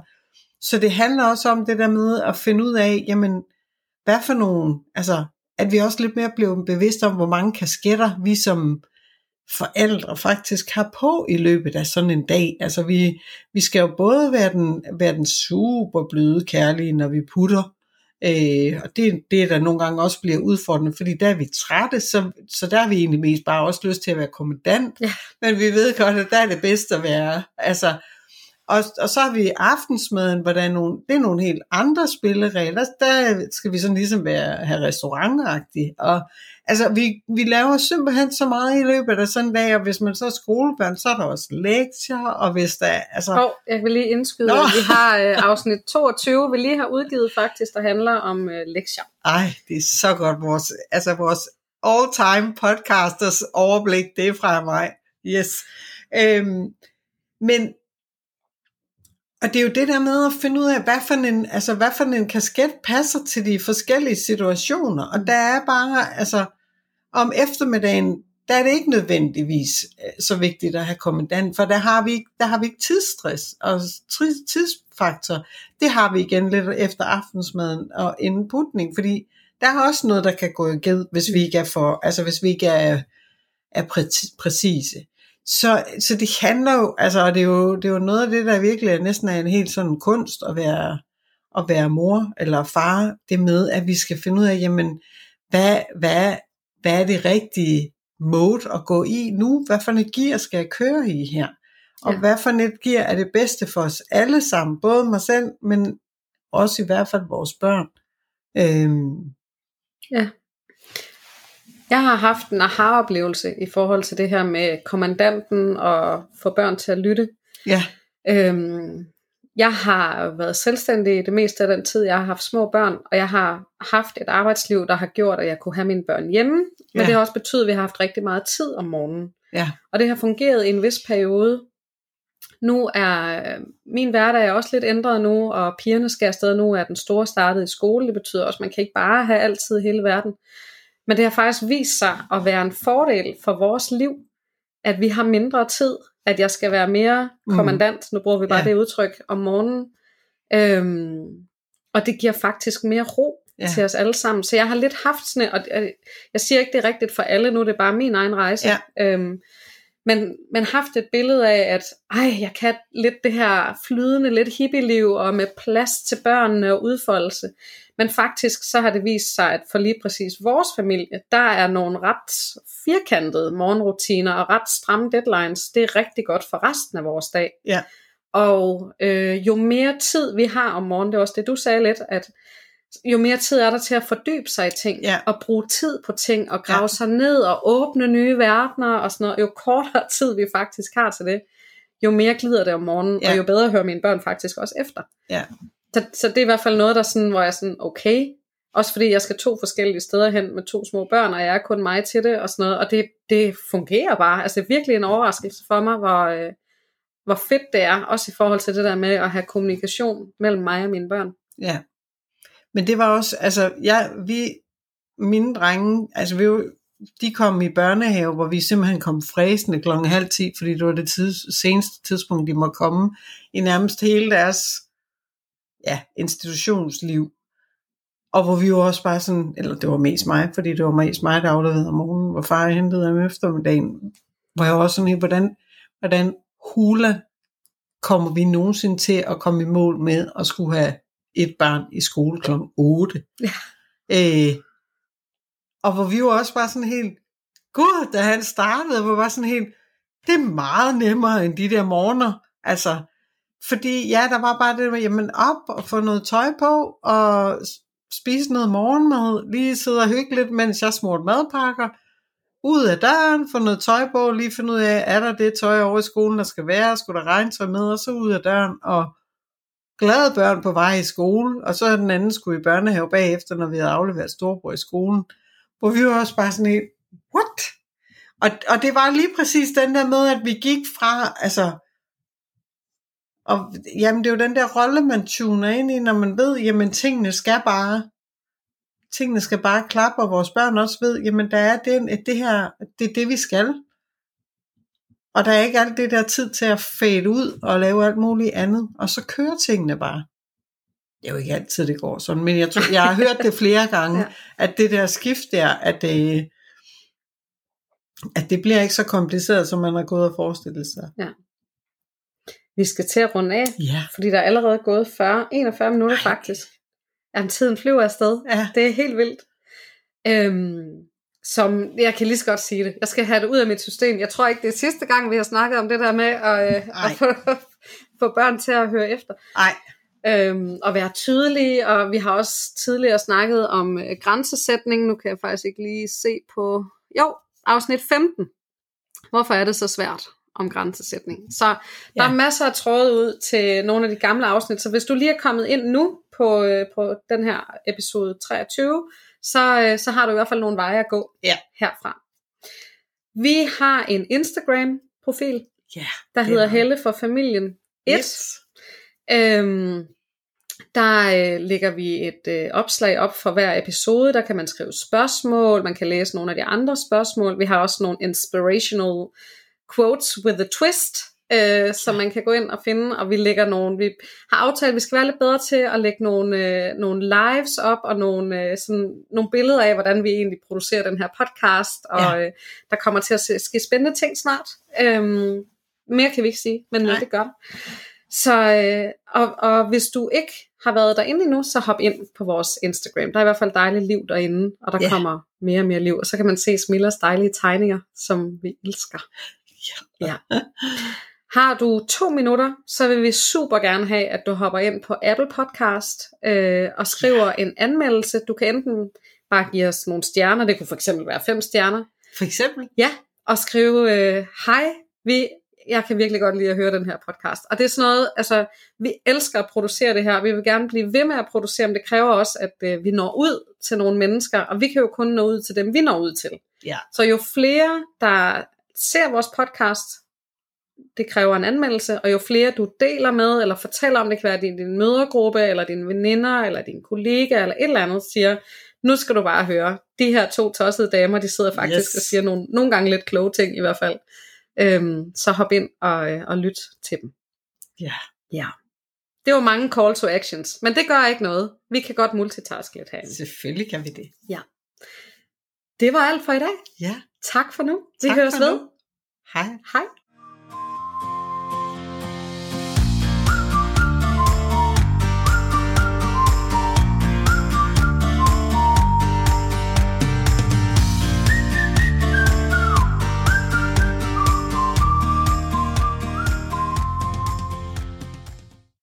så det handler også om det der med at finde ud af, jamen, hvad for nogen, altså, at vi også lidt mere bliver bevidste om, hvor mange kasketter vi som forældre faktisk har på i løbet af sådan en dag. Altså vi, vi skal jo både være den, være den super bløde kærlige, når vi putter, øh, og det, det er der nogle gange også bliver udfordrende, fordi der er vi trætte, så, så der har vi egentlig mest bare også lyst til at være kommandant, ja. men vi ved godt, at der er det bedst at være, altså og, og så har vi aftensmaden, hvor der er nogle, det er nogle helt andre spilleregler. Der skal vi sådan ligesom være, have restaurantagtige. Og altså, vi, vi laver simpelthen så meget i løbet af sådan en dag, og hvis man så er skolebørn, så er der også lektier, og hvis der altså... Oh, jeg vil lige indskyde, Nå. vi har øh, afsnit 22, vi lige har udgivet faktisk, der handler om øh, lektier. Ej, det er så godt, vores, altså vores all-time podcasters overblik, det er fra mig. Yes. Øhm, men og det er jo det der med at finde ud af, hvad for en, altså, hvad for en kasket passer til de forskellige situationer. Og der er bare, altså, om eftermiddagen, der er det ikke nødvendigvis øh, så vigtigt at have kommandant, for der har vi, der har vi ikke tidsstress og tidsfaktor. Det har vi igen lidt efter aftensmaden og inden putning, fordi der er også noget, der kan gå i ged, hvis vi ikke er for, altså hvis vi ikke er, er præcise. Så, så det handler jo, altså det er jo, det er jo noget af det, der virkelig er næsten er en helt sådan kunst at være, at være mor eller far, det med, at vi skal finde ud af, jamen, hvad, hvad, hvad er det rigtige mode at gå i nu? Hvad for et gear skal jeg køre i her? Og ja. hvad for et gear er det bedste for os alle sammen? Både mig selv, men også i hvert fald vores børn. Øhm. Ja. Jeg har haft en aha-oplevelse i forhold til det her med kommandanten og få børn til at lytte. Ja. Øhm, jeg har været selvstændig det meste af den tid, jeg har haft små børn, og jeg har haft et arbejdsliv, der har gjort, at jeg kunne have mine børn hjemme, men ja. det har også betydet, at vi har haft rigtig meget tid om morgenen. Ja. Og det har fungeret i en vis periode. Nu er min hverdag er også lidt ændret nu, og pigerne skal afsted nu, er den store startet i skole. Det betyder også, at man kan ikke bare have altid hele verden. Men det har faktisk vist sig at være en fordel for vores liv, at vi har mindre tid, at jeg skal være mere mm. kommandant, mm. nu bruger vi bare ja. det udtryk, om morgenen. Øhm, og det giver faktisk mere ro ja. til os alle sammen. Så jeg har lidt haft sådan, og jeg siger ikke, det er rigtigt for alle nu, det er bare min egen rejse. Ja. Øhm, men, men haft et billede af, at ej, jeg kan lidt det her flydende, lidt hippie-liv, og med plads til børnene og udfoldelse. Men faktisk så har det vist sig, at for lige præcis vores familie, der er nogle ret firkantede morgenrutiner og ret stramme deadlines. Det er rigtig godt for resten af vores dag. Ja. Og øh, jo mere tid vi har om morgenen, det er også det du sagde lidt, at jo mere tid er der til at fordybe sig i ting, ja. og bruge tid på ting, og grave ja. sig ned og åbne nye verdener og sådan noget. Jo kortere [laughs] tid vi faktisk har til det, jo mere glider det om morgenen, ja. og jo bedre hører mine børn faktisk også efter. Ja. Så, så det er i hvert fald noget, der sådan, hvor jeg er sådan, okay, også fordi jeg skal to forskellige steder hen med to små børn, og jeg er kun mig til det og sådan noget, og det, det fungerer bare. Altså det er virkelig en overraskelse for mig, hvor, øh, hvor fedt det er, også i forhold til det der med at have kommunikation mellem mig og mine børn. Ja, men det var også, altså, jeg, vi, mine drenge, altså vi de kom i børnehave, hvor vi simpelthen kom fræsende klokken halv ti, fordi det var det tids, seneste tidspunkt, de måtte komme i nærmest hele deres ja, institutionsliv. Og hvor vi jo også bare sådan, eller det var mest mig, fordi det var mest mig, der afleverede om morgenen, hvor far hentede om eftermiddagen, hvor jeg også sådan helt, hvordan, hvordan hula kommer vi nogensinde til at komme i mål med at skulle have et barn i skole kl. 8. Ja. Øh, Og hvor vi var også bare sådan helt, gud, da han startede, var bare sådan helt, det er meget nemmere end de der morgener. Altså, fordi ja, der var bare det med, jamen op og få noget tøj på, og spise noget morgenmad, lige sidde og hygge lidt, mens jeg smurte madpakker, ud af døren, få noget tøj på, lige finde ud af, er der det tøj over i skolen, der skal være, skulle der regntøj med, og så ud af døren, og glade børn på vej i skole, og så den anden skulle i børnehave bagefter, når vi havde afleveret storebror i skolen, hvor vi var også bare sådan helt, what? Og, og det var lige præcis den der med, at vi gik fra, altså, og jamen det er jo den der rolle, man tuner ind i, når man ved, jamen tingene skal bare, tingene skal bare klappe, og vores børn også ved, jamen der er det, det her, det er det vi skal. Og der er ikke alt det der tid til at fade ud og lave alt muligt andet, og så kører tingene bare. Det er jo ikke altid, det går sådan, men jeg, tror, jeg har hørt det flere [laughs] gange, ja. at det der skift der, at det, at det bliver ikke så kompliceret, som man har gået og forestillet sig. Ja. Vi skal til at runde af, Ja. fordi der er allerede gået 40, 41 minutter Ej. faktisk. Jamen, tiden flyver afsted. Ja. Det er helt vildt. Øhm, som, jeg kan lige så godt sige det. Jeg skal have det ud af mit system. Jeg tror ikke, det er sidste gang, vi har snakket om det der med at, øh, at få, [laughs] få børn til at høre efter. Ej, Øhm, og være tydelige, og vi har også tidligere snakket om øh, grænsesætning. Nu kan jeg faktisk ikke lige se på... Jo, afsnit 15. Hvorfor er det så svært om grænsesætning? Så der Ja. er masser af tråde ud til nogle af de gamle afsnit, så hvis du lige er kommet ind nu på, øh, på den her episode 23, så, øh, så har du i hvert fald nogle veje at gå Ja. herfra. Vi har en Instagram-profil, ja. der hedder. Helle for familien 1. Yes. Øhm, der øh, lægger vi et øh, opslag op for hver episode. Der kan man skrive spørgsmål, man kan læse nogle af de andre spørgsmål. Vi har også nogle inspirational quotes with a twist, øh, som man kan gå ind og finde. Og vi lægger nogle, vi har aftalt, at vi skal være lidt bedre til at lægge nogle, øh, nogle lives op og nogle, øh, sådan, nogle billeder af, hvordan vi egentlig producerer den her podcast. Og Ja. øh, der kommer til at ske spændende ting snart. Øhm, mere kan vi ikke sige, men Nej. Det gør der. Så, øh, og, og hvis du ikke har været derinde endnu, så hop ind på vores Instagram. Der er i hvert fald dejligt liv derinde, og der Ja. yeah. kommer mere og mere liv. Og så kan man se Smillas dejlige tegninger, som vi elsker. Ja. [laughs] Har du to minutter, så vil vi super gerne have, at du hopper ind på Apple Podcast øh, og skriver en anmeldelse. Du kan enten bare give os nogle stjerner, det kunne for eksempel være fem stjerner, For eksempel. Ja, og skrive, øh, hej, vi, jeg kan virkelig godt lide at høre den her podcast. Og det er sådan noget, altså, vi elsker at producere det her, vi vil gerne blive ved med at producere, men det kræver også, at øh, vi når ud til nogle mennesker, og vi kan jo kun nå ud til dem, vi når ud til. Ja. Så jo flere, der ser vores podcast, det kræver en anmeldelse, og jo flere du deler med, eller fortæller om, det kan være din, din mødergruppe, eller dine veninder, eller din kollega, eller et eller andet, siger, nu skal du bare høre, de her to tossede damer, de sidder faktisk Yes. og siger nogle, nogle gange lidt kloge ting i hvert fald. Øhm, så hop ind og, øh, og lyt til dem. Ja. Ja. Det var mange call to actions, men det gør ikke noget. Vi kan godt multitaske lidt herinde. Selvfølgelig kan vi det. Det var alt for i dag. Ja. Tak for nu. Vi Tak høres for ved. nu. Hej. Hej.